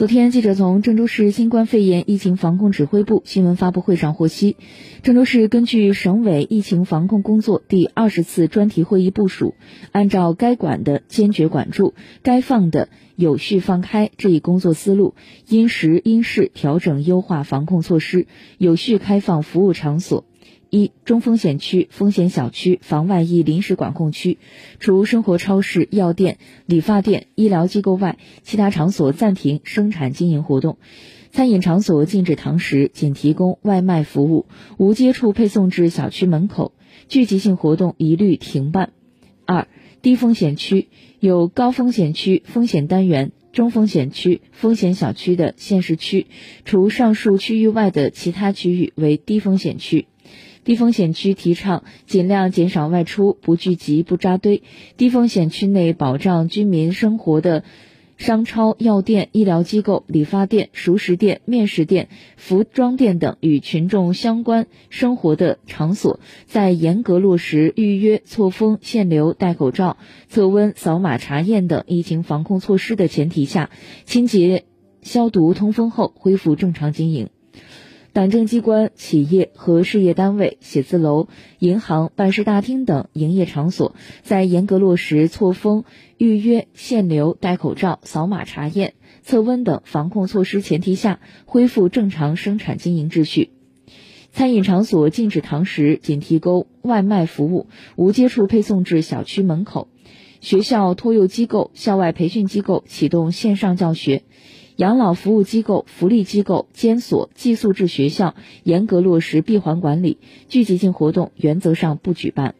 昨天，记者从郑州市新冠肺炎疫情防控指挥部新闻发布会上获悉，郑州市根据省委疫情防控工作第二十次专题会议部署，按照该管的坚决管住、该放的有序放开这一工作思路，因时因势调整优化防控措施，有序开放服务场所。一、中风险区、风险小区、防外溢临时管控区，除生活超市、药店、理发店、医疗机构外，其他场所暂停生产经营活动；餐饮场所禁止堂食，仅提供外卖服务，无接触配送至小区门口；聚集性活动一律停办。二、低风险区有高风险区、风险单元、中风险区、风险小区的限市区，除上述区域外的其他区域为低风险区。低风险区提倡尽量减少外出，不聚集、不扎堆。低风险区内保障居民生活的商超、药店、医疗机构、理发店、熟食店、面食店、服装店等与群众相关生活的场所，在严格落实预约、错峰、限流、戴口罩、测温、扫码查验等疫情防控措施的前提下，清洁、消毒、通风后恢复正常经营。党政机关、企业和事业单位、写字楼、银行、办事大厅等营业场所，在严格落实错峰、预约、限流、戴口罩、扫码查验、测温等防控措施前提下，恢复正常生产经营秩序。餐饮场所禁止堂食，仅提供外卖服务，无接触配送至小区门口。学校、托幼机构、校外培训机构启动线上教学。养老服务机构、福利机构、监所、寄宿制学校严格落实闭环管理，聚集性活动原则上不举办。